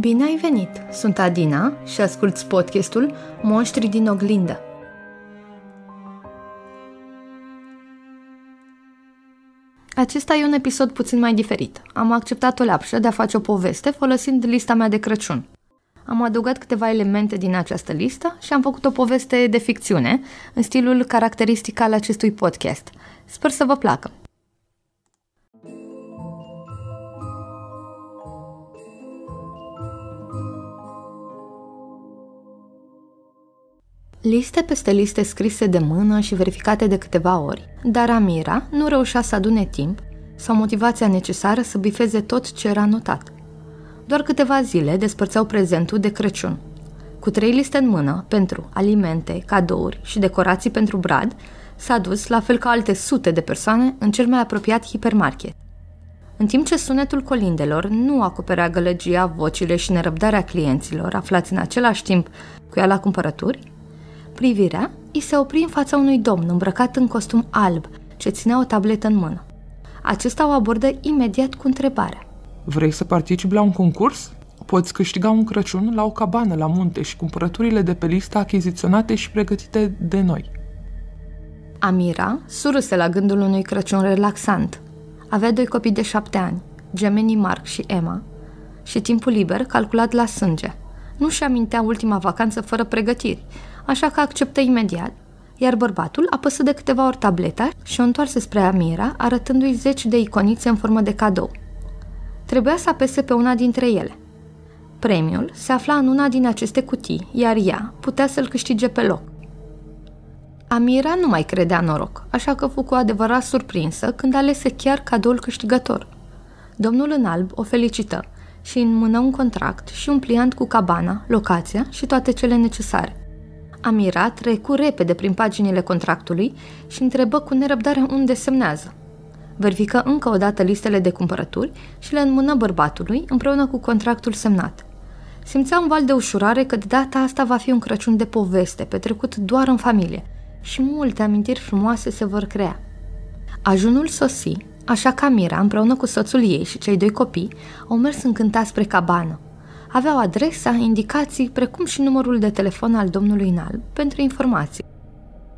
Bine ai venit! Sunt Adina și ascult podcastul Monștri din oglindă. Acesta e un episod puțin mai diferit. Am acceptat o leapșă de a face o poveste folosind lista mea de Crăciun. Am adăugat câteva elemente din această listă și am făcut o poveste de ficțiune, în stilul caracteristic al acestui podcast. Sper să vă placă! Liste peste liste scrise de mână și verificate de câteva ori, dar Amira nu reușea să adune timp sau motivația necesară să bifeze tot ce era notat. Doar câteva zile despărțeau prezentul de Crăciun. Cu trei liste în mână pentru alimente, cadouri și decorații pentru Brad, s-a dus, la fel ca alte sute de persoane, în cel mai apropiat hipermarket. În timp ce sunetul colindelor nu acoperea gălăgia, vocile și nerăbdarea clienților aflați în același timp cu ea la cumpărături, Privirea îi se opri în fața unui domn îmbrăcat în costum alb, ce ținea o tabletă în mână. Acesta o abordă imediat cu întrebarea. Vrei să participi la un concurs? Poți câștiga un Crăciun la o cabană la munte și cumpărăturile de pe lista achiziționate și pregătite de noi. Amira suruse la gândul unui Crăciun relaxant. Avea doi copii de șapte ani, gemenii Mark și Emma, și timpul liber calculat la sânge. Nu și amintea ultima vacanță fără pregătiri, așa că acceptă imediat, iar bărbatul apăsă de câteva ori tableta și o întoarse spre Amira, arătându-i zeci de iconițe în formă de cadou. Trebuia să apese pe una dintre ele. Premiul se afla în una din aceste cutii, iar ea putea să-l câștige pe loc. Amira nu mai credea noroc, așa că fu cu adevărat surprinsă când alese chiar cadoul câștigător. Domnul în alb o felicită și înmână un contract și un pliant cu cabana, locația și toate cele necesare. Amira trecu repede prin paginile contractului și întrebă cu nerăbdare unde semnează. Verifică încă o dată listele de cumpărături și le înmână bărbatului împreună cu contractul semnat. Simțea un val de ușurare că de data asta va fi un Crăciun de poveste, petrecut doar în familie și multe amintiri frumoase se vor crea. Ajunul sosi, așa că Amira, împreună cu soțul ei și cei doi copii, au mers încântați spre cabană, aveau adresa, indicații, precum și numărul de telefon al domnului înalt pentru informații.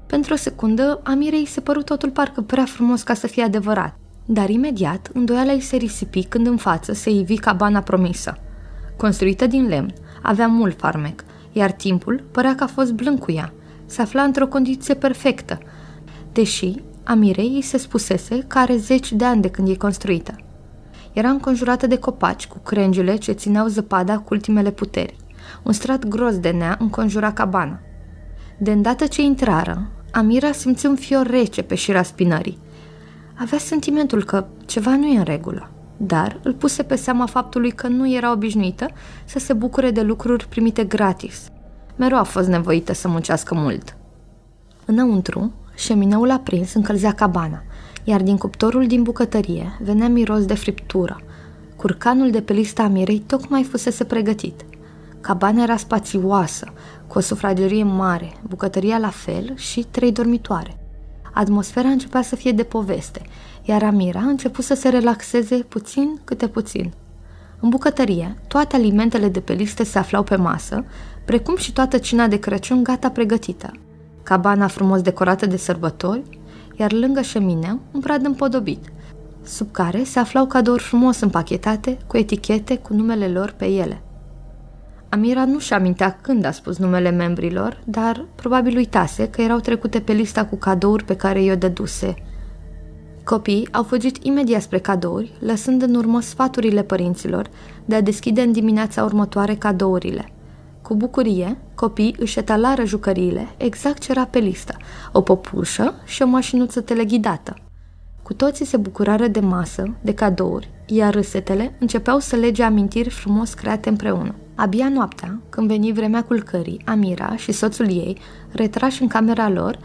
Pentru o secundă, Amirei se păru totul parcă prea frumos ca să fie adevărat, dar imediat îndoiala îi se risipi când în față se ivi cabana promisă. Construită din lemn, avea mult farmec, iar timpul părea că a fost blând cu ea. Se afla într-o condiție perfectă, deși Amirei îi se spusese că are zeci de ani de când e construită. Era înconjurată de copaci cu crengile ce țineau zăpada cu ultimele puteri. Un strat gros de nea înconjura cabana. De îndată ce intrară, Amira simți un fior rece pe șira spinării. Avea sentimentul că ceva nu e în regulă, dar îl puse pe seama faptului că nu era obișnuită să se bucure de lucruri primite gratis. Mereu a fost nevoită să muncească mult. Înăuntru, șemineul aprins încălzea cabana iar din cuptorul din bucătărie venea miros de friptură. Curcanul de pe lista Mirei tocmai fusese pregătit. Cabana era spațioasă, cu o sufragerie mare, bucătăria la fel și trei dormitoare. Atmosfera începea să fie de poveste, iar Amira a început să se relaxeze puțin câte puțin. În bucătărie, toate alimentele de pe listă se aflau pe masă, precum și toată cina de Crăciun gata pregătită. Cabana frumos decorată de sărbători, iar lângă șemineu un brad împodobit, sub care se aflau cadouri frumos împachetate, cu etichete cu numele lor pe ele. Amira nu și amintea când a spus numele membrilor, dar probabil uitase că erau trecute pe lista cu cadouri pe care i-o dăduse. Copiii au fugit imediat spre cadouri, lăsând în urmă sfaturile părinților de a deschide în dimineața următoare cadourile – cu bucurie, copiii își etalară jucăriile exact ce era pe listă, o popușă și o mașinuță teleghidată. Cu toții se bucurară de masă, de cadouri, iar râsetele începeau să lege amintiri frumos create împreună. Abia noaptea, când veni vremea culcării, Amira și soțul ei, retrași în camera lor,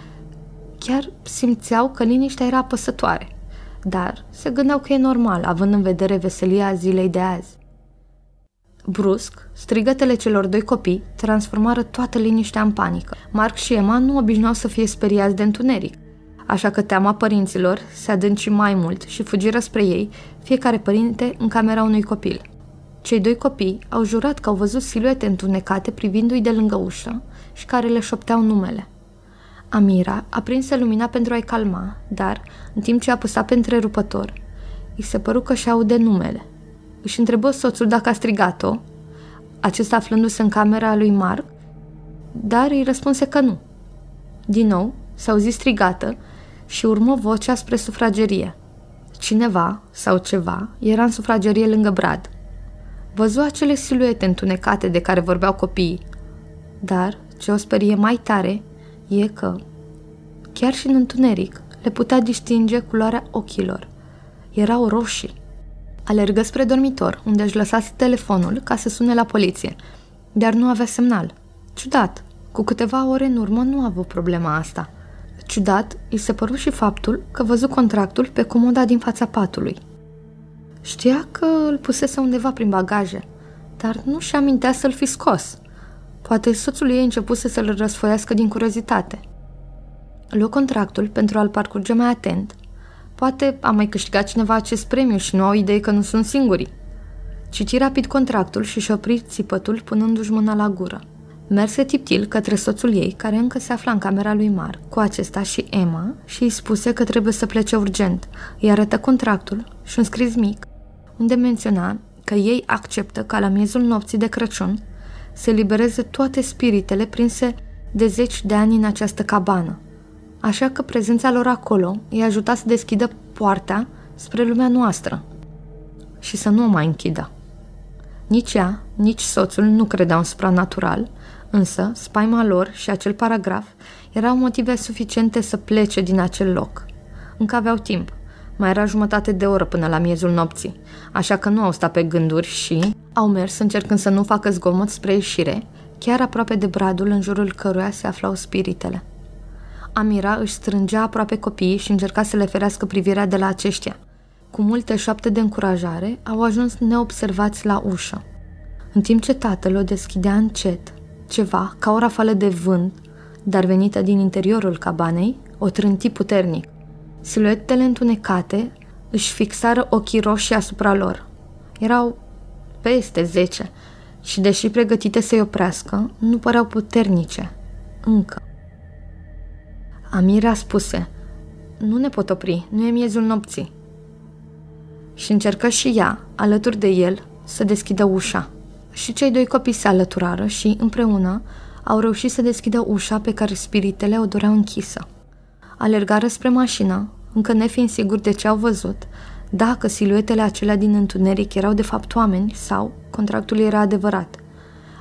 chiar simțeau că liniștea era apăsătoare. Dar se gândeau că e normal, având în vedere veselia zilei de azi. Brusc, strigătele celor doi copii transformară toată liniștea în panică. Mark și Emma nu obișnuau să fie speriați de întuneric, așa că teama părinților se adânci mai mult și fugiră spre ei, fiecare părinte în camera unui copil. Cei doi copii au jurat că au văzut siluete întunecate privindu-i de lângă ușă și care le șopteau numele. Amira a prins lumina pentru a-i calma, dar, în timp ce apăsa pe întrerupător, îi se păru că și aude numele. Își întrebă soțul dacă a strigat-o, acesta aflându-se în camera lui Mark, dar îi răspunse că nu. Din nou, s-a auzit strigată și urmă vocea spre sufragerie. Cineva sau ceva era în sufragerie lângă Brad. Văzu acele siluete întunecate de care vorbeau copiii. Dar, ce o sperie mai tare, e că, chiar și în întuneric, le putea distinge culoarea ochilor. Erau roșii. Alergă spre dormitor, unde își lăsase telefonul ca să sune la poliție, dar nu avea semnal. Ciudat, cu câteva ore în urmă nu a avut problema asta. Ciudat, îi se păru și faptul că văzu contractul pe comoda din fața patului. Știa că îl pusese undeva prin bagaje, dar nu și amintea să-l fi scos. Poate soțul ei începuse să-l răsfoiască din curiozitate. Luă contractul pentru a-l parcurge mai atent. Poate a mai câștigat cineva acest premiu și nu au idee că nu sunt singuri. Citi rapid contractul și și opri țipătul punându-și mâna la gură. Merse tiptil către soțul ei, care încă se afla în camera lui Mar, cu acesta și Emma, și îi spuse că trebuie să plece urgent. Îi arătă contractul și un scris mic, unde menționa că ei acceptă ca la miezul nopții de Crăciun să libereze toate spiritele prinse de zeci de ani în această cabană. Așa că prezența lor acolo îi ajuta să deschidă poarta spre lumea noastră și să nu o mai închidă. Nici ea, nici soțul nu credeau în supranatural, însă spaima lor și acel paragraf erau motive suficiente să plece din acel loc. Încă aveau timp. Mai era jumătate de oră până la miezul nopții, așa că nu au stat pe gânduri și au mers încercând să nu facă zgomot spre ieșire, chiar aproape de bradul în jurul căruia se aflau spiritele. Amira își strângea aproape copiii și încerca să le ferească privirea de la aceștia. Cu multe șoapte de încurajare, au ajuns neobservați la ușă. În timp ce tatăl o deschidea încet, ceva, ca o rafală de vânt, dar venită din interiorul cabanei, o trânti puternic. Siluetele întunecate își fixară ochii roșii asupra lor. Erau peste zece și, deși pregătite să-i oprească, nu păreau puternice. Încă. Amira spuse, nu ne pot opri, nu e miezul nopții. Și încercă și ea, alături de el, să deschidă ușa. Și cei doi copii se alăturară și, împreună, au reușit să deschidă ușa pe care spiritele o doreau închisă. Alergară spre mașină, încă nefiind sigur de ce au văzut, dacă siluetele acelea din întuneric erau de fapt oameni sau contractul era adevărat.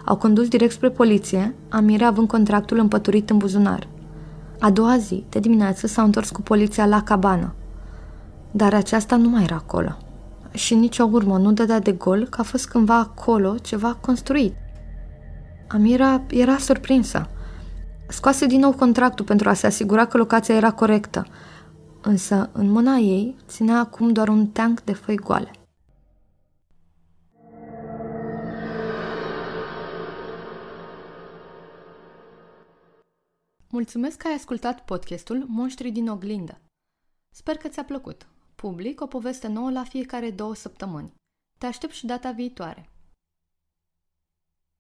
Au condus direct spre poliție, Amira având contractul împăturit în buzunar. A doua zi, de dimineață, s-au întors cu poliția la cabană. Dar aceasta nu mai era acolo. Și nicio urmă nu dădea de gol că a fost cândva acolo ceva construit. Amira era surprinsă. Scoase din nou contractul pentru a se asigura că locația era corectă, însă în mâna ei ținea acum doar un tank de foi goale. Mulțumesc că ai ascultat podcastul Monștrii din oglindă. Sper că ți-a plăcut. Public o poveste nouă la fiecare două săptămâni. Te aștept și data viitoare.